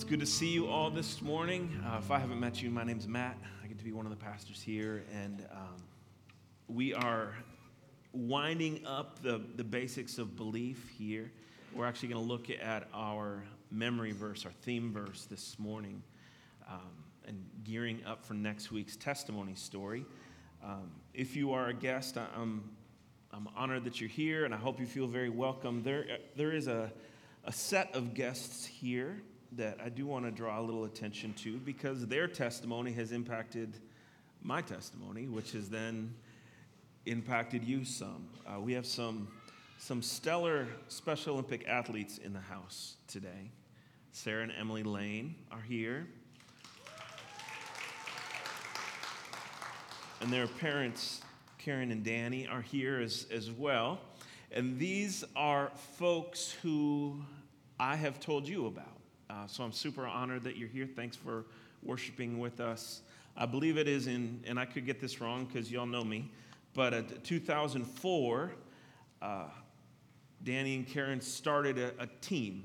it's good to see you all this morning. Uh, if I haven't met you, my name's Matt. I get to be one of the pastors here, and um, we are winding up the, the basics of belief here. We're actually going to look at our memory verse, our theme verse this morning, um, and gearing up for next week's testimony story. Um, if you are a guest, I'm, I'm honored that you're here, and I hope you feel very welcome. There, there is a, a set of guests here that I do want to draw a little attention to because their testimony has impacted my testimony, which has then impacted you some. Uh, we have some, some stellar Special Olympic athletes in the house today. Sarah and Emily Lane are here. And their parents, Karen and Danny, are here as, as well. And these are folks who I have told you about. Uh, so I'm super honored that you're here. Thanks for worshiping with us. I believe it is in, and I could get this wrong because y'all know me, but at 2004, uh, Danny and Karen started a, a team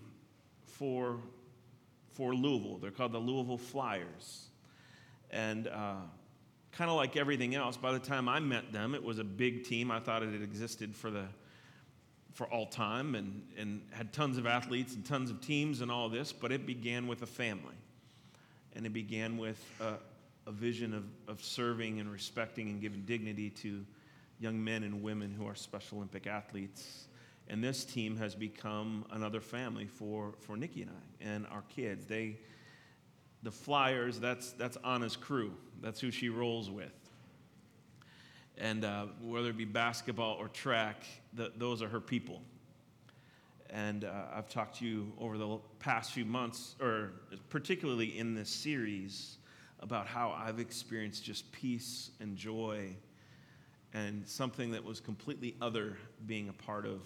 for, for Louisville. They're called the Louisville Flyers. And uh, kind of like everything else, by the time I met them, it was a big team. I thought it had existed for the for all time and, and had tons of athletes and tons of teams and all this, but it began with a family. And it began with a, a vision of, of serving and respecting and giving dignity to young men and women who are Special Olympic athletes. And this team has become another family for, for Nikki and I and our kids. They, the Flyers, that's, that's Anna's crew. That's who she rolls with. And uh, whether it be basketball or track, the, those are her people. And uh, I've talked to you over the past few months, or particularly in this series, about how I've experienced just peace and joy and something that was completely other being a part of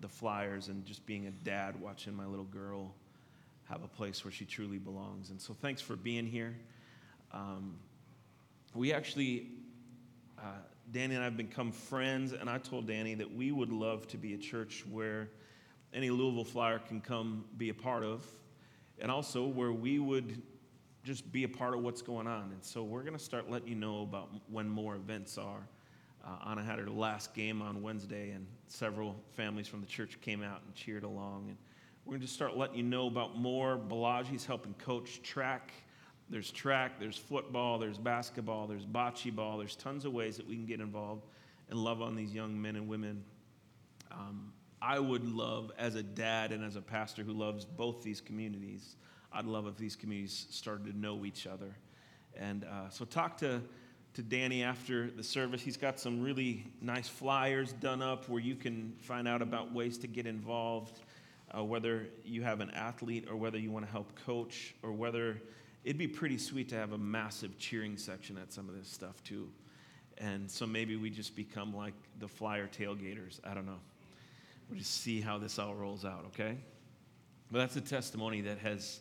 the Flyers and just being a dad watching my little girl have a place where she truly belongs. And so thanks for being here. Um, we actually uh, Danny and I have become friends, and I told Danny that we would love to be a church where any Louisville Flyer can come be a part of, and also where we would just be a part of what's going on. And so we're going to start letting you know about when more events are. Uh, Anna had her last game on Wednesday, and several families from the church came out and cheered along. And we're going to start letting you know about more. Balaji's helping coach track there's track, there's football, there's basketball, there's bocce ball. There's tons of ways that we can get involved and love on these young men and women. Um, I would love, as a dad and as a pastor who loves both these communities, I'd love if these communities started to know each other. And uh, so, talk to, to Danny after the service. He's got some really nice flyers done up where you can find out about ways to get involved, uh, whether you have an athlete or whether you want to help coach or whether it'd be pretty sweet to have a massive cheering section at some of this stuff too. And so maybe we just become like the flyer tailgaters. I don't know. We'll just see how this all rolls out, okay? But that's a testimony that has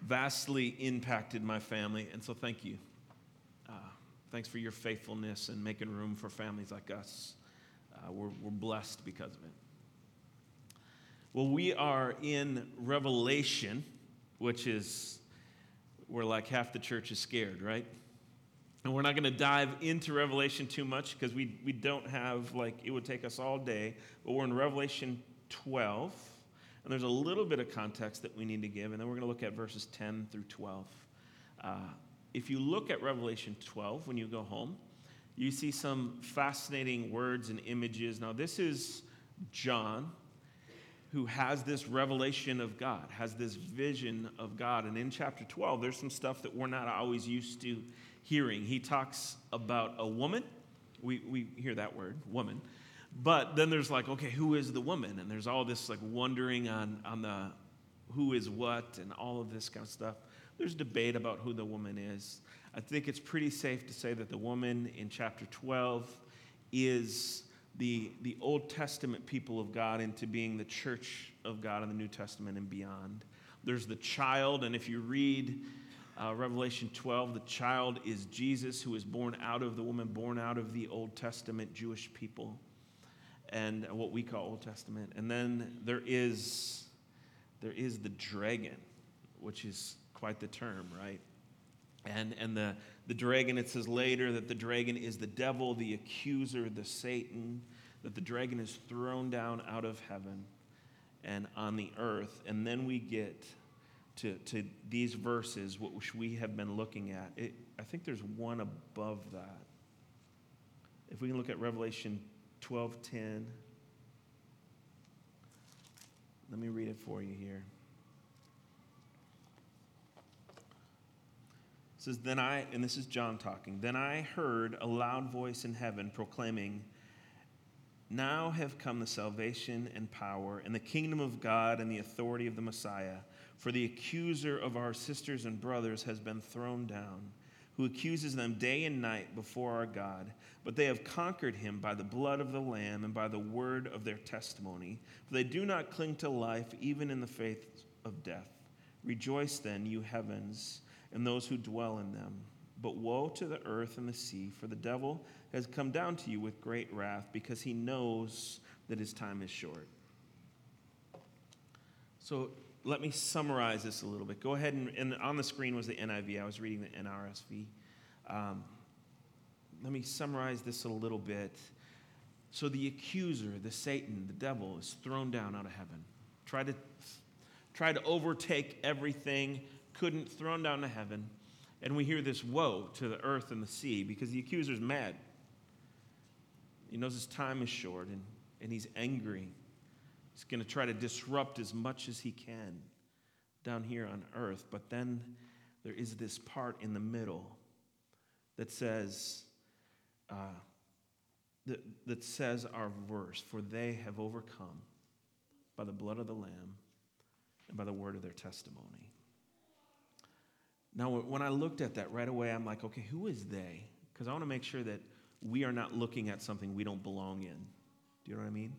vastly impacted my family. And so thank you. Uh, thanks for your faithfulness and making room for families like us. Uh, we're, we're blessed because of it. Well, we are in Revelation, which is where like half the church is scared, right? And we're not going to dive into Revelation too much because we, we don't have, like, it would take us all day. But we're in Revelation 12. And there's a little bit of context that we need to give. And then we're going to look at verses 10 through 12. Uh, if you look at Revelation 12 when you go home, you see some fascinating words and images. Now, this is John who has this revelation of God, has this vision of God. And in chapter 12, there's some stuff that we're not always used to hearing. He talks about a woman. We, we hear that word, woman. But then there's like, okay, who is the woman? And there's all this like wondering on, on the who is what and all of this kind of stuff. There's debate about who the woman is. I think it's pretty safe to say that the woman in chapter 12 is the, the Old Testament people of God into being the church of God in the New Testament and beyond. There's the child, and if you read uh, Revelation 12, the child is Jesus, who is born out of the woman, born out of the Old Testament Jewish people, and what we call Old Testament. And then there is, there is the dragon, which is quite the term, right? And, and the, the dragon, it says later that the dragon is the devil, the accuser, the Satan, that the dragon is thrown down out of heaven and on the earth. And then we get to, to these verses, which we have been looking at. It, I think there's one above that. If we can look at Revelation 12:10. Let me read it for you here. Says, Then I, and this is John talking, then I heard a loud voice in heaven proclaiming, Now have come the salvation and power and the kingdom of God and the authority of the Messiah. For the accuser of our sisters and brothers has been thrown down, who accuses them day and night before our God. But they have conquered him by the blood of the Lamb and by the word of their testimony. For they do not cling to life, even in the faith of death. Rejoice then, you heavens, and those who dwell in them. But woe to the earth and the sea, for the devil has come down to you with great wrath, because he knows that his time is short. So let me summarize this a little bit. Go ahead and, and on the screen was the NIV. I was reading the NRSV. Um, let me summarize this a little bit. So the accuser, the Satan, the devil, is thrown down out of heaven. Try to, try to overtake everything, couldn't, thrown down to heaven. And we hear this woe to the earth and the sea because the accuser's mad. He knows his time is short and, and he's angry. He's going to try to disrupt as much as he can down here on earth. But then there is this part in the middle that says, uh, that, that says our verse, for they have overcome by the blood of the Lamb and by the word of their testimony. Now, when I looked at that right away, I'm like, okay, who is they? Because I want to make sure that we are not looking at something we don't belong in. Do you know what I mean?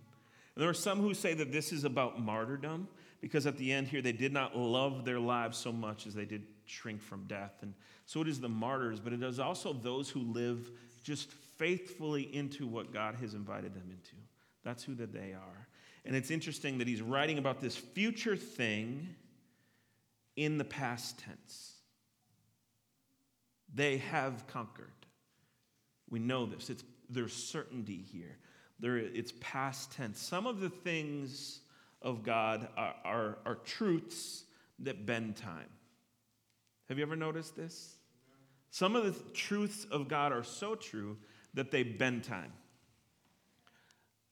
And there are some who say that this is about martyrdom, because at the end here, they did not love their lives so much as they did shrink from death. And so it is the martyrs, but it is also those who live just faithfully into what God has invited them into. That's who that they are. And it's interesting that he's writing about this future thing in the past tense. They have conquered. We know this. It's, there's certainty here. There, it's past tense. Some of the things of God are, are, are truths that bend time. Have you ever noticed this? Some of the truths of God are so true that they bend time.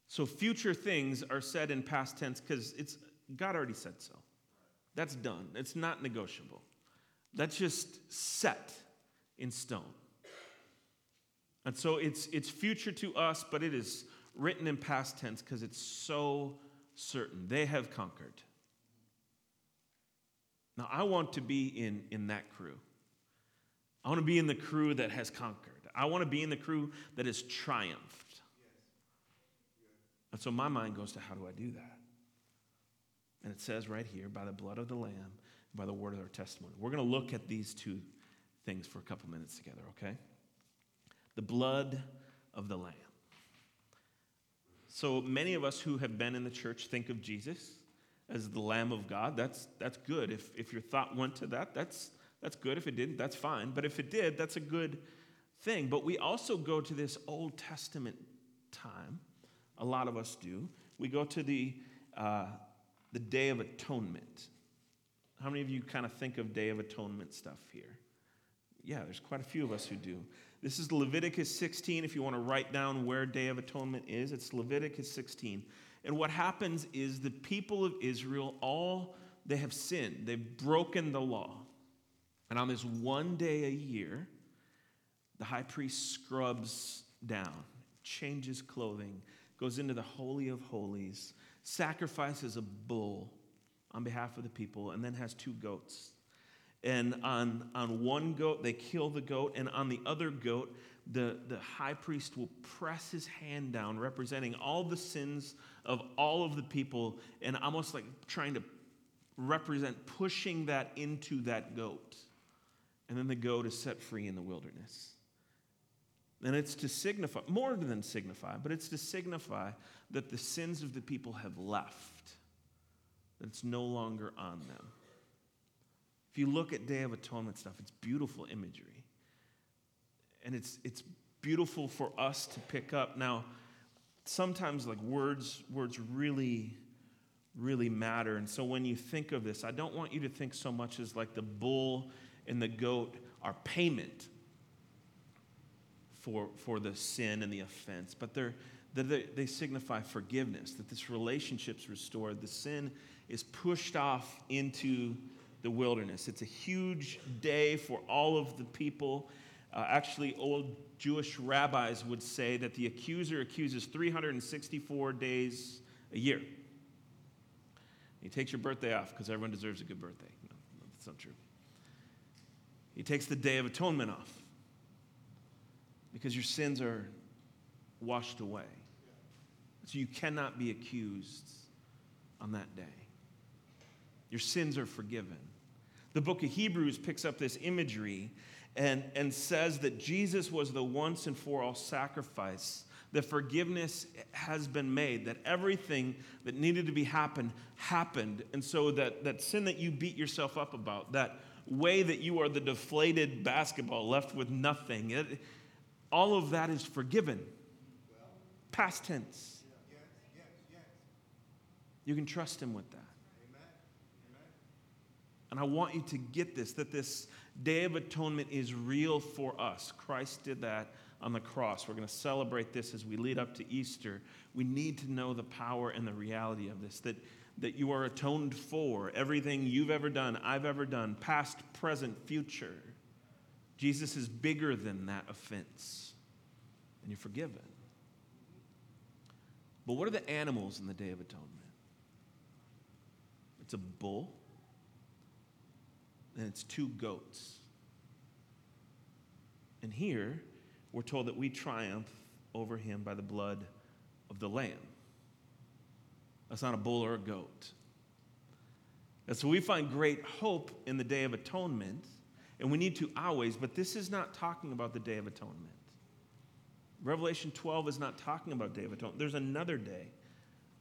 So future things are said in past tense because it's God already said so. That's done. It's not negotiable. That's just set in stone. And so it's, it's future to us, but it is written in past tense because it's so certain. They have conquered. Now, I want to be in, in that crew. I want to be in the crew that has conquered. I want to be in the crew that has triumphed. And so my mind goes to how do I do that? And it says right here, by the blood of the Lamb, by the word of our testimony. We're going to look at these two things for a couple minutes together, okay? The blood of the Lamb. So many of us who have been in the church think of Jesus as the Lamb of God. That's, that's good. If, if your thought went to that, that's, that's good. If it didn't, that's fine. But if it did, that's a good thing. But we also go to this Old Testament time. A lot of us do. We go to the, uh, the Day of Atonement. How many of you kind of think of Day of Atonement stuff here? Yeah, there's quite a few of us who do. This is Leviticus 16. If you want to write down where Day of Atonement is, it's Leviticus 16. And what happens is the people of Israel, all they have sinned, they've broken the law. And on this one day a year, the high priest scrubs down, changes clothing, goes into the Holy of Holies, sacrifices a bull on behalf of the people, and then has two goats. And on, on one goat, they kill the goat, and on the other goat, the, the high priest will press his hand down, representing all the sins of all of the people, and almost like trying to represent pushing that into that goat. And then the goat is set free in the wilderness. And it's to signify, more than signify, but it's to signify that the sins of the people have left, that it's no longer on them. If you look at Day of Atonement stuff, it's beautiful imagery. And it's, it's beautiful for us to pick up. Now, sometimes like words, words really, really matter. And so when you think of this, I don't want you to think so much as like the bull and the goat are payment for, for the sin and the offense, but they're, they, they signify forgiveness, that this relationship's restored. The sin is pushed off into the wilderness. It's a huge day for all of the people. Uh, actually, old Jewish rabbis would say that the accuser accuses 364 days a year. He takes your birthday off because everyone deserves a good birthday. No, that's not true. He takes the Day of Atonement off because your sins are washed away. So you cannot be accused on that day. Your sins are forgiven. The book of Hebrews picks up this imagery and, and says that Jesus was the once and for all sacrifice. The forgiveness has been made, that everything that needed to be happened happened. And so that, that sin that you beat yourself up about, that way that you are the deflated basketball left with nothing, it, all of that is forgiven. Past tense. You can trust Him with that. And I want you to get this that this Day of Atonement is real for us. Christ did that on the cross. We're going to celebrate this as we lead up to Easter. We need to know the power and the reality of this that, that you are atoned for everything you've ever done, I've ever done, past, present, future. Jesus is bigger than that offense, and you're forgiven. But what are the animals in the Day of Atonement? It's a bull and it's two goats. And here, we're told that we triumph over him by the blood of the Lamb. That's not a bull or a goat. And so we find great hope in the Day of Atonement, and we need to always, but this is not talking about the Day of Atonement. Revelation 12 is not talking about Day of Atonement. There's another day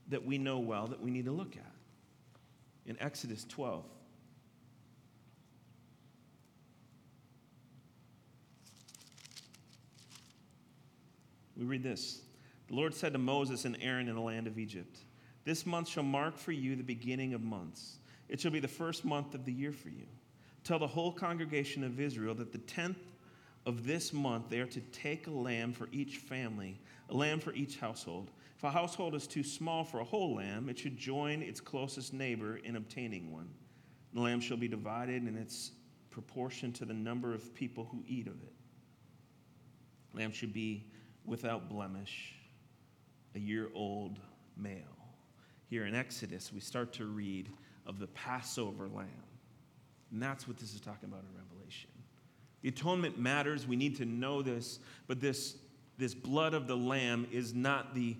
that we know well that we need to look at. In Exodus 12, We read this The Lord said to Moses and Aaron in the land of Egypt, This month shall mark for you the beginning of months. It shall be the first month of the year for you. Tell the whole congregation of Israel that the tenth of this month they are to take a lamb for each family, a lamb for each household. If a household is too small for a whole lamb, it should join its closest neighbor in obtaining one. The lamb shall be divided in its proportion to the number of people who eat of it. Lamb should be without blemish, a year old male. Here in Exodus, we start to read of the Passover lamb. And that's what this is talking about in Revelation. The atonement matters. We need to know this. But this, this blood of the lamb is not the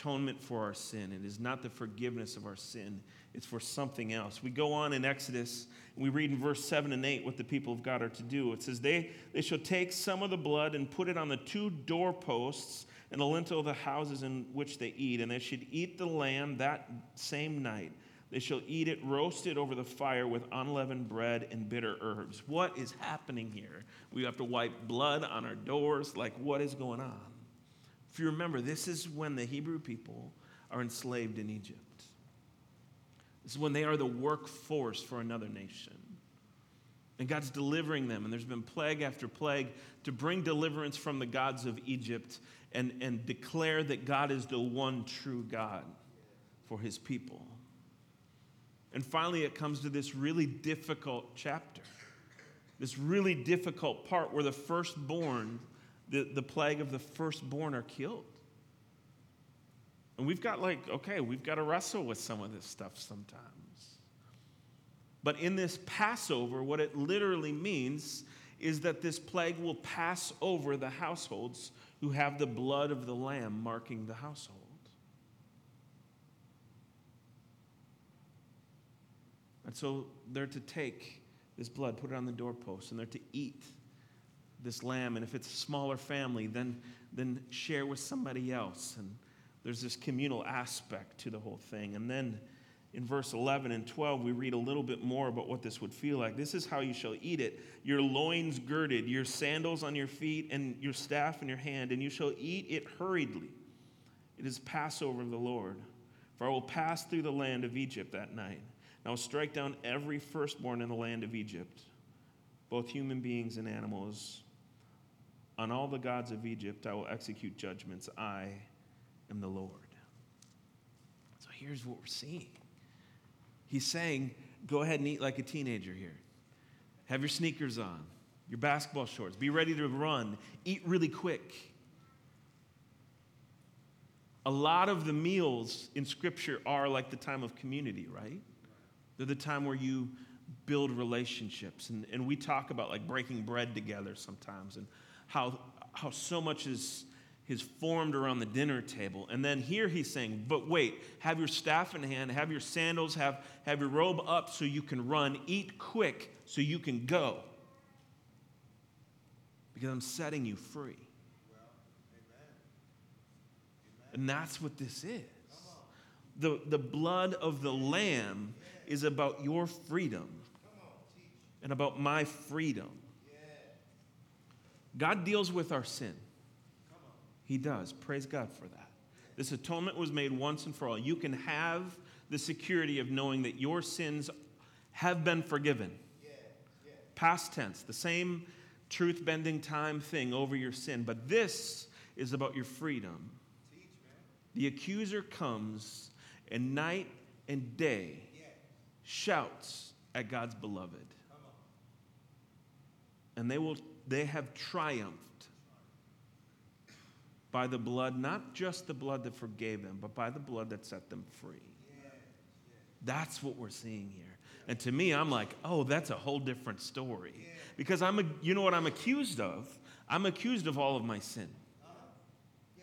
atonement for our sin, it is not the forgiveness of our sin. It's for something else. We go on in Exodus and we read in verse 7 and 8 what the people of God are to do. It says, They, they shall take some of the blood and put it on the two doorposts and the lintel of the houses in which they eat, and they should eat the lamb that same night. They shall eat it roasted over the fire with unleavened bread and bitter herbs. What is happening here? We have to wipe blood on our doors. Like, what is going on? If you remember, this is when the Hebrew people are enslaved in Egypt. This is when they are the workforce for another nation. And God's delivering them, and there's been plague after plague to bring deliverance from the gods of Egypt and, and declare that God is the one true God for his people. And finally, it comes to this really difficult chapter, this really difficult part where the firstborn, the, the plague of the firstborn, are killed. And we've got, like, okay, we've got to wrestle with some of this stuff sometimes. But in this Passover, what it literally means is that this plague will pass over the households who have the blood of the lamb marking the household. And so they're to take this blood, put it on the doorpost, and they're to eat this lamb. And if it's a smaller family, then, then share with somebody else. And there's this communal aspect to the whole thing. And then in verse 11 and 12, we read a little bit more about what this would feel like. This is how you shall eat it your loins girded, your sandals on your feet, and your staff in your hand, and you shall eat it hurriedly. It is Passover of the Lord. For I will pass through the land of Egypt that night. And I will strike down every firstborn in the land of Egypt, both human beings and animals. On all the gods of Egypt I will execute judgments. I am the Lord. So here's what we're seeing He's saying, go ahead and eat like a teenager here. Have your sneakers on, your basketball shorts, be ready to run, eat really quick. A lot of the meals in Scripture are like the time of community, right? They're the time where you build relationships. And, and we talk about like breaking bread together sometimes and how, how so much is is formed around the dinner table. And then here he's saying, but wait, have your staff in hand, have your sandals, have, have your robe up so you can run, eat quick so you can go. Because I'm setting you free. And that's what this is. The, the blood of the Lamb is about your freedom and about my freedom. God deals with our sin. He does. Praise God for that. This atonement was made once and for all. You can have the security of knowing that your sins have been forgiven. Past tense, the same truth bending time thing over your sin, but this is about your freedom. the accuser comes and night and day shouts at God's beloved. And they will they have triumphed by the blood, not just the blood that forgave them, but by the blood that set them free. That's what we're seeing here. And to me, I'm like, oh, that's a whole different story. Because I'm, a, you know what I'm accused of? I'm accused of all of my sin.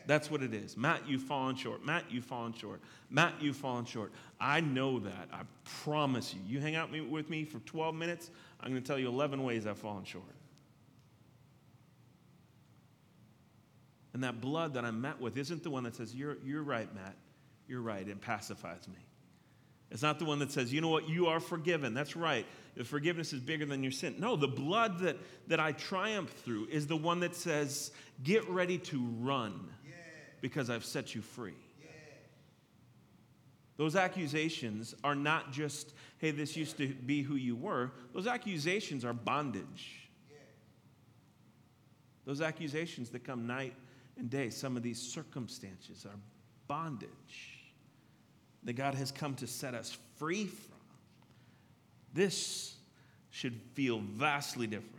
That's what it is. Matt, you've fallen short. Matt, you've fallen short. Matt, you've fallen short. I know that. I promise you. You hang out with me for 12 minutes, I'm going to tell you 11 ways I've fallen short. And that blood that I'm met with isn't the one that says, You're, you're right, Matt. You're right. It pacifies me. It's not the one that says, You know what? You are forgiven. That's right. The forgiveness is bigger than your sin. No, the blood that, that I triumph through is the one that says, Get ready to run because I've set you free. Those accusations are not just, hey, this used to be who you were. Those accusations are bondage. Those accusations that come night and day, some of these circumstances are bondage that God has come to set us free from. This should feel vastly different.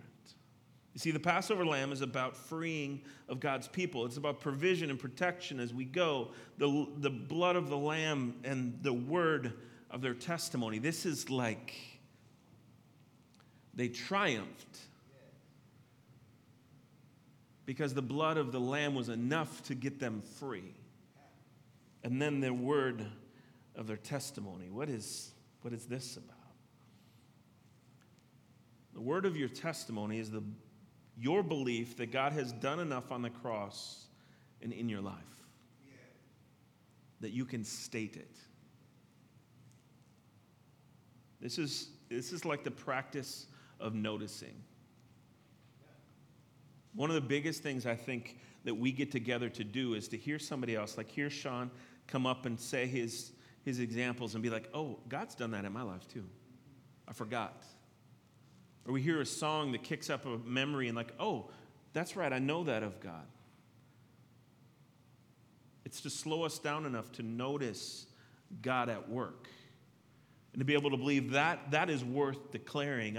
You see, the Passover lamb is about freeing of God's people. It's about provision and protection as we go. The, the blood of the lamb and the word of their testimony. This is like they triumphed because the blood of the Lamb was enough to get them free. And then the word of their testimony. What is, what is this about? The word of your testimony is the, your belief that God has done enough on the cross and in your life that you can state it. This is, this is like the practice of noticing. One of the biggest things I think that we get together to do is to hear somebody else, like hear Sean come up and say his, his examples and be like, oh, God's done that in my life too. I forgot. Or we hear a song that kicks up a memory and, like, oh, that's right, I know that of God. It's to slow us down enough to notice God at work and to be able to believe that that is worth declaring.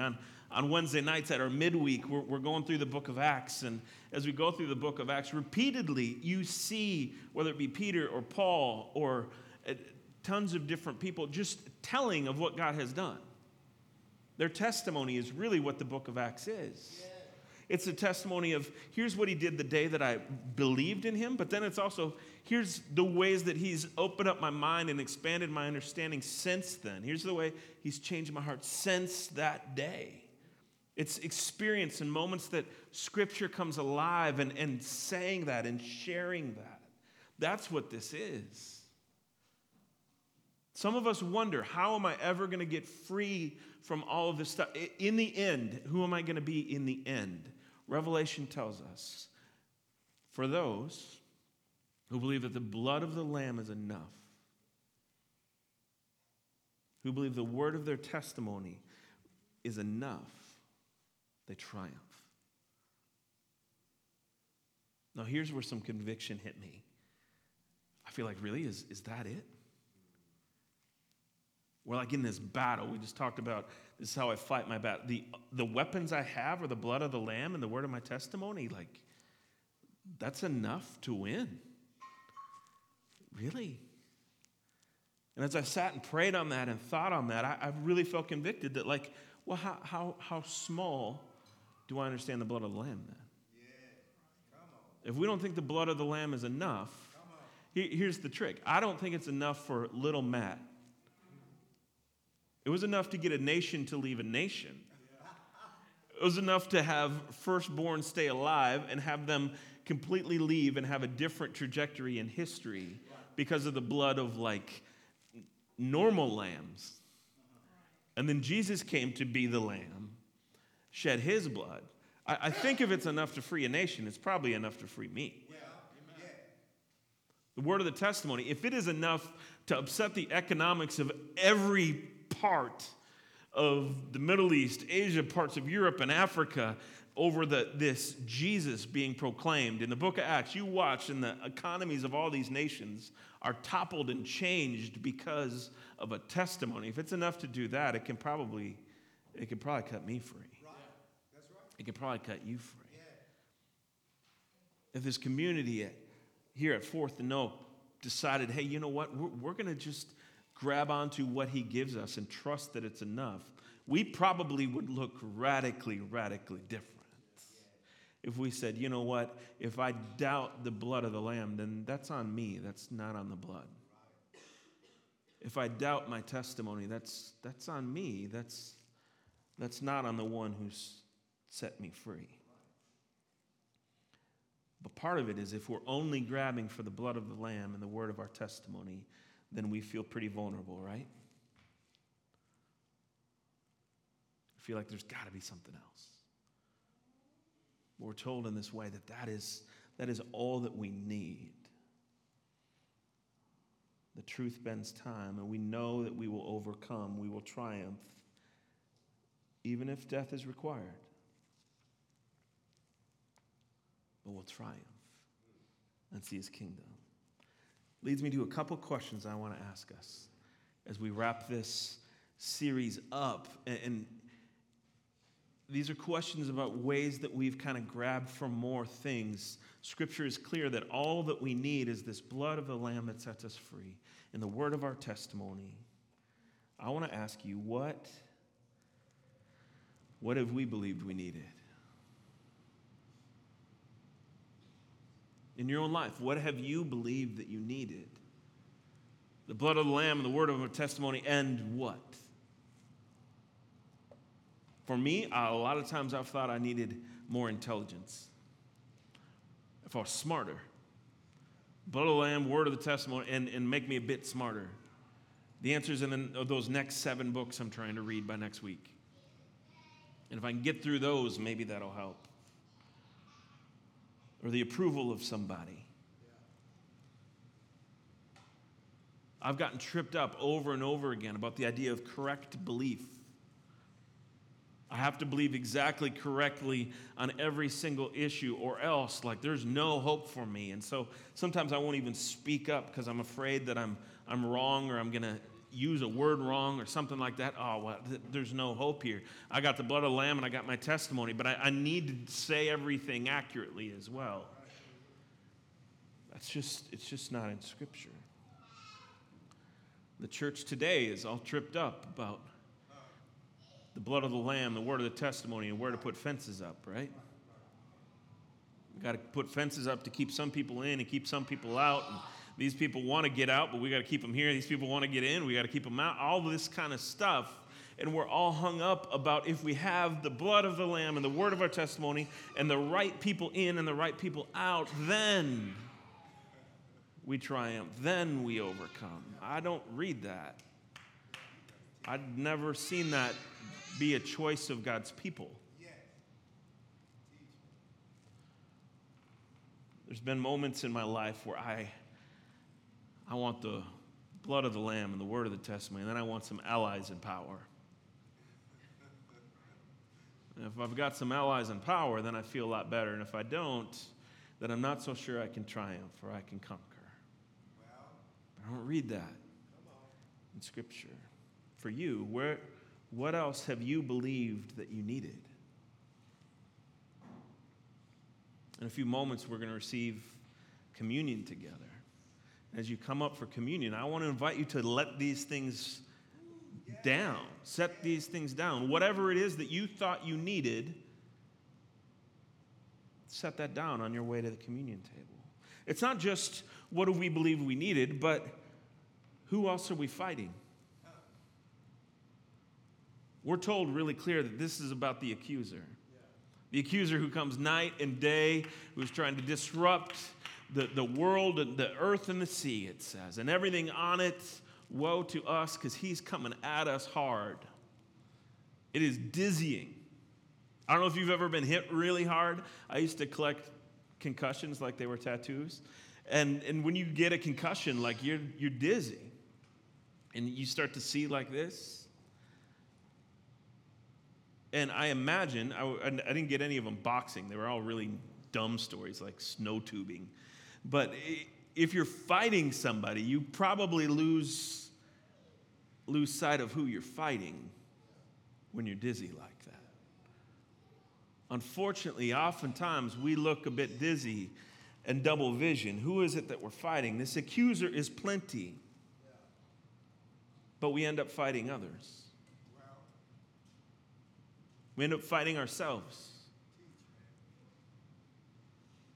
On Wednesday nights at our midweek, we're, we're going through the book of Acts. And as we go through the book of Acts, repeatedly you see, whether it be Peter or Paul or uh, tons of different people, just telling of what God has done. Their testimony is really what the book of Acts is. It's a testimony of here's what he did the day that I believed in him, but then it's also here's the ways that he's opened up my mind and expanded my understanding since then. Here's the way he's changed my heart since that day. It's experience and moments that Scripture comes alive and, and saying that and sharing that. That's what this is. Some of us wonder, how am I ever going to get free from all of this stuff? In the end, who am I going to be in the end? Revelation tells us for those who believe that the blood of the Lamb is enough, who believe the word of their testimony is enough, they triumph. Now, here's where some conviction hit me. I feel like, really? Is, is that it? We're like in this battle. We just talked about this is how I fight my battle. The, the weapons I have are the blood of the Lamb and the word of my testimony. Like, that's enough to win. Really? And as I sat and prayed on that and thought on that, I, I really felt convicted that, like, well, how, how, how small do I understand the blood of the Lamb then? If we don't think the blood of the Lamb is enough, here's the trick I don't think it's enough for little Matt. It was enough to get a nation to leave a nation. It was enough to have firstborn stay alive and have them completely leave and have a different trajectory in history because of the blood of like normal lambs. And then Jesus came to be the lamb, shed his blood. I, I think if it's enough to free a nation, it's probably enough to free me. The word of the testimony, if it is enough to upset the economics of every part of the Middle East, Asia, parts of Europe, and Africa, over the, this Jesus being proclaimed. In the book of Acts, you watch, and the economies of all these nations are toppled and changed because of a testimony. If it's enough to do that, it can probably, it can probably cut me free. It can probably cut you free. If this community at, here at Fourth and Oak decided, hey, you know what, we're, we're going to just grab onto what he gives us and trust that it's enough, we probably would look radically, radically different if we said, you know what, if I doubt the blood of the Lamb, then that's on me, that's not on the blood. If I doubt my testimony, that's, that's on me, that's, that's not on the one who's set me free. But part of it is if we're only grabbing for the blood of the Lamb and the word of our testimony, then we feel pretty vulnerable, right? I feel like there's got to be something else. We're told in this way that that is, that is all that we need. The truth bends time, and we know that we will overcome, we will triumph, even if death is required. But we'll triumph and see his kingdom. Leads me to a couple questions I want to ask us as we wrap this series up. And, these are questions about ways that we've kind of grabbed for more things. Scripture is clear that all that we need is this blood of the Lamb that sets us free and the word of our testimony. I want to ask you, what, what have we believed we needed? In your own life, what have you believed that you needed? The blood of the Lamb and the word of our testimony, and what? For me, a lot of times I've thought I needed more intelligence. If I was smarter, blood of the lamb, word of the testimony, and, and make me a bit smarter. The answer's in the, those next seven books I'm trying to read by next week. And if I can get through those, maybe that'll help. Or the approval of somebody. I've gotten tripped up over and over again about the idea of correct belief. I have to believe exactly correctly on every single issue, or else, like, there's no hope for me. And so sometimes I won't even speak up because I'm afraid that I'm, I'm wrong or I'm going to use a word wrong or something like that. Oh, well, th- there's no hope here. I got the blood of the Lamb and I got my testimony, but I, I need to say everything accurately as well. That's just, it's just not in Scripture. The church today is all tripped up about the blood of the Lamb, the word of the testimony, and where to put fences up, right? We've got to put fences up to keep some people in and keep some people out. And these people want to get out, but we got to keep them here. These people want to get in, we got to keep them out. All this kind of stuff. And we're all hung up about if we have the blood of the Lamb and the word of our testimony and the right people in and the right people out, then we triumph. Then we overcome. I don't read that. I'd never seen that be a choice of God's people. There's been moments in my life where I, I want the blood of the Lamb and the word of the testimony, and then I want some allies in power. And if I've got some allies in power, then I feel a lot better. And if I don't, then I'm not so sure I can triumph or I can conquer. I don't read that in Scripture. For you, where, what else have you believed that you needed? In a few moments, we're going to receive communion together. As you come up for communion, I want to invite you to let these things down. Set these things down. Whatever it is that you thought you needed, set that down on your way to the communion table. It's not just what do we believe we needed, but who else are we fighting? We're told really clear that this is about the accuser. The accuser who comes night and day, who's trying to disrupt the, the world and the earth and the sea, it says, and everything on it. Woe to us because he's coming at us hard. It is dizzying. I don't know if you've ever been hit really hard. I used to collect concussions like they were tattoos. And, and when you get a concussion, like you're, you're dizzy. And you start to see like this. And I imagine, I, I didn't get any of them boxing. They were all really dumb stories like snow tubing. But if you're fighting somebody, you probably lose, lose sight of who you're fighting when you're dizzy like that. Unfortunately, oftentimes we look a bit dizzy and double vision. Who is it that we're fighting? This accuser is plenty, but we end up fighting others. We end up fighting ourselves.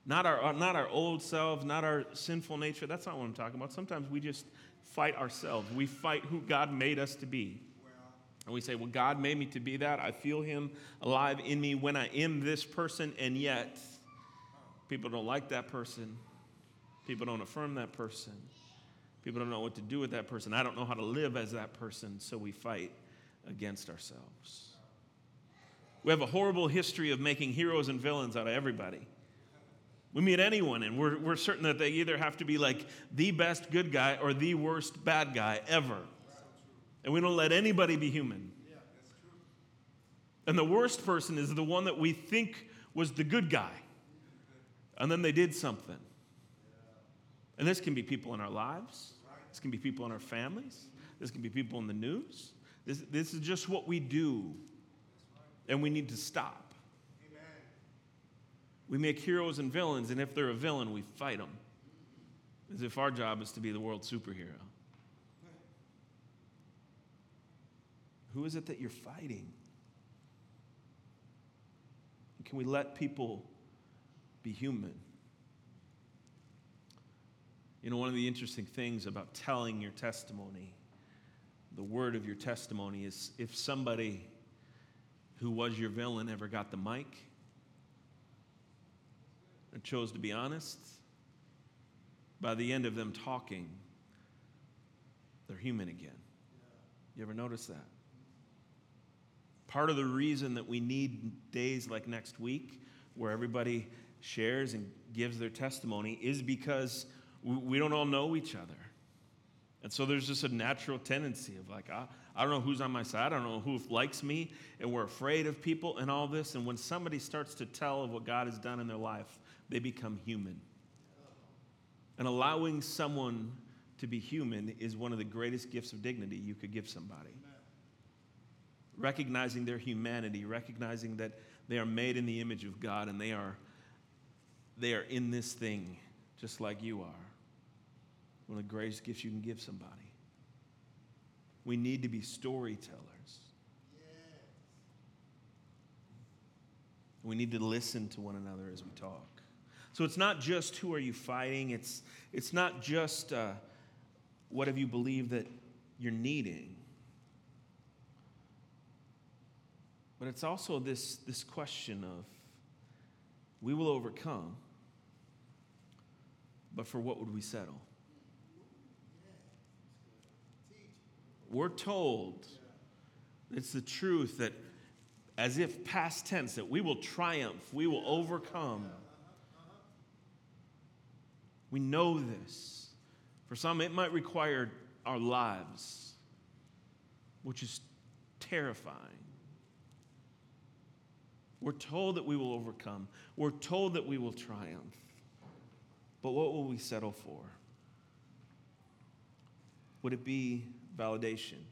Not our, uh, not our old selves, not our sinful nature. That's not what I'm talking about. Sometimes we just fight ourselves. We fight who God made us to be. And we say, Well, God made me to be that. I feel Him alive in me when I am this person, and yet people don't like that person. People don't affirm that person. People don't know what to do with that person. I don't know how to live as that person, so we fight against ourselves. We have a horrible history of making heroes and villains out of everybody. We meet anyone, and we're, we're certain that they either have to be like the best good guy or the worst bad guy ever. And we don't let anybody be human. And the worst person is the one that we think was the good guy. And then they did something. And this can be people in our lives, this can be people in our families, this can be people in the news. This, this is just what we do. And we need to stop. We make heroes and villains, and if they're a villain, we fight them. As if our job is to be the world superhero. Who is it that you're fighting? Can we let people be human? You know, one of the interesting things about telling your testimony, the word of your testimony, is if somebody who was your villain ever got the mic and chose to be honest, by the end of them talking, they're human again. You ever notice that? Part of the reason that we need days like next week where everybody shares and gives their testimony is because we don't all know each other. And so there's just a natural tendency of like, I, I don't know who's on my side, I don't know who likes me, and we're afraid of people and all this. And when somebody starts to tell of what God has done in their life, they become human. And allowing someone to be human is one of the greatest gifts of dignity you could give somebody. Recognizing their humanity, recognizing that they are made in the image of God and they are, they are in this thing just like you are. One of the greatest gifts you can give somebody. We need to be storytellers. We need to listen to one another as we talk. So it's not just who are you fighting, it's, it's not just uh, what have you believed that you're needing, but it's also this, this question of we will overcome, but for what would we settle? We're told It's the truth that, as if past tense, that we will triumph, we will overcome. We know this. For some, it might require our lives, which is terrifying. We're told that we will overcome, we're told that we will triumph. But what will we settle for? Would it be validation?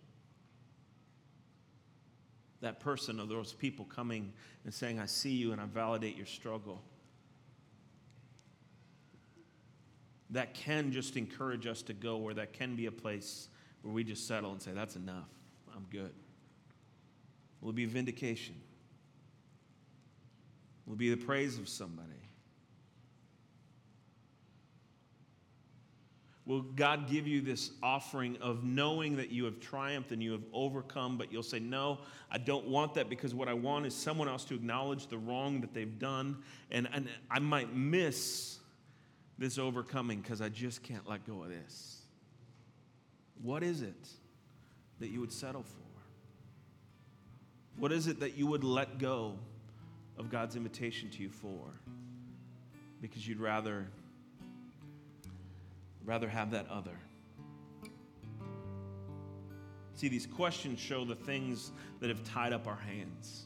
That person or those people coming and saying, I see you and I validate your struggle. That can just encourage us to go where that can be a place where we just settle and say, That's enough. I'm good. Will it be vindication? Will it be the praise of somebody? Will God give you this offering of knowing that you have triumphed and you have overcome, but you'll say, No, I don't want that because what I want is someone else to acknowledge the wrong that they've done, and, and I might miss this overcoming because I just can't let go of this. What is it that you would settle for? What is it that you would let go of God's invitation to you for? Because you'd rather rather have that other. See, these questions show the things that have tied up our hands.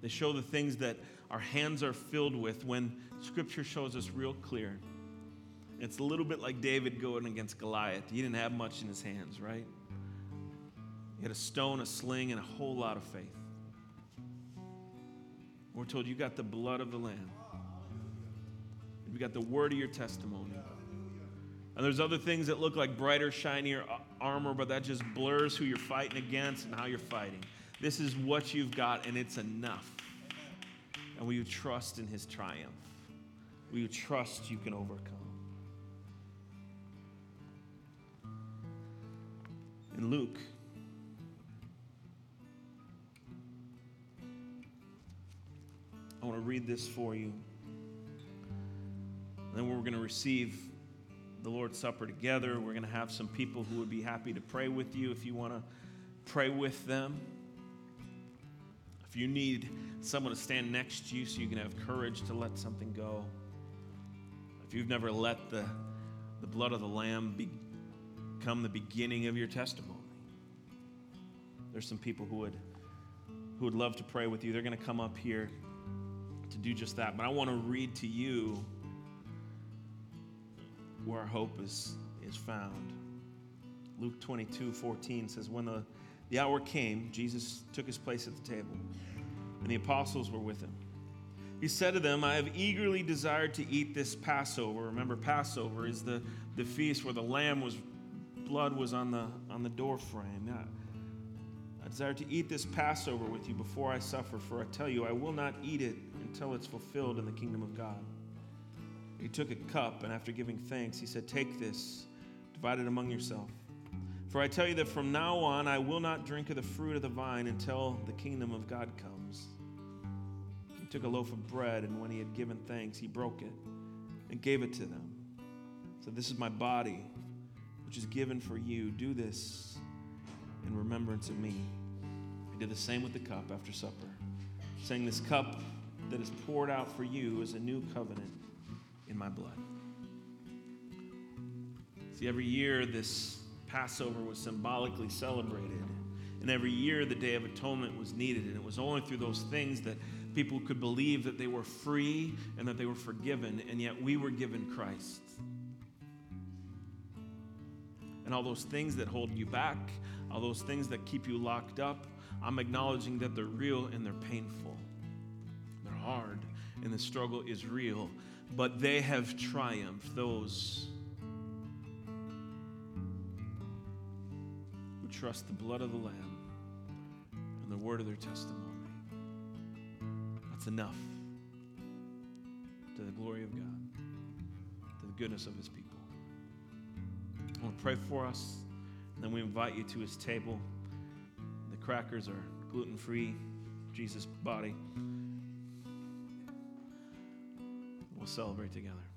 They show the things that our hands are filled with when Scripture shows us real clear. It's a little bit like David going against Goliath. He didn't have much in his hands, right? He had a stone, a sling, and a whole lot of faith. We're told you got the blood of the Lamb. You got the word of your testimony. And there's other things that look like brighter, shinier armor, but that just blurs who you're fighting against and how you're fighting. This is what you've got, and it's enough. And will you trust in his triumph? Will you trust you can overcome? In Luke, I want to read this for you. And then we're going to receive the Lord's Supper together. We're going to have some people who would be happy to pray with you if you want to pray with them. If you need someone to stand next to you so you can have courage to let something go. If you've never let the, the blood of the Lamb be, become the beginning of your testimony, there's some people who would, who would love to pray with you. They're going to come up here to do just that. But I want to read to you where our hope is, is found. Luke 22 14 says, When the, the hour came, Jesus took his place at the table, and the apostles were with him. He said to them, I have eagerly desired to eat this Passover. Remember, Passover is the, the feast where the lamb was blood was on the on the door frame. I, I desire to eat this Passover with you before I suffer, for I tell you, I will not eat it until it's fulfilled in the kingdom of God. He took a cup, and after giving thanks, he said, Take this, divide it among yourself. For I tell you that from now on I will not drink of the fruit of the vine until the kingdom of God comes. He took a loaf of bread, and when he had given thanks, he broke it and gave it to them. So this is my body, which is given for you. Do this in remembrance of me. He did the same with the cup after supper, saying, This cup that is poured out for you is a new covenant in my blood. See, every year this Passover was symbolically celebrated. And every year the Day of Atonement was needed. And it was only through those things that people could believe that they were free and that they were forgiven. And yet we were given Christ. And all those things that hold you back, all those things that keep you locked up, I'm acknowledging that they're real and they're painful. They're hard and the struggle is real but they have triumphed, those trust the blood of the Lamb and the word of their testimony. That's enough to the glory of God, to the goodness of his people. I want to pray for us, and then we invite you to his table. The crackers are gluten free, Jesus' body. We'll celebrate together.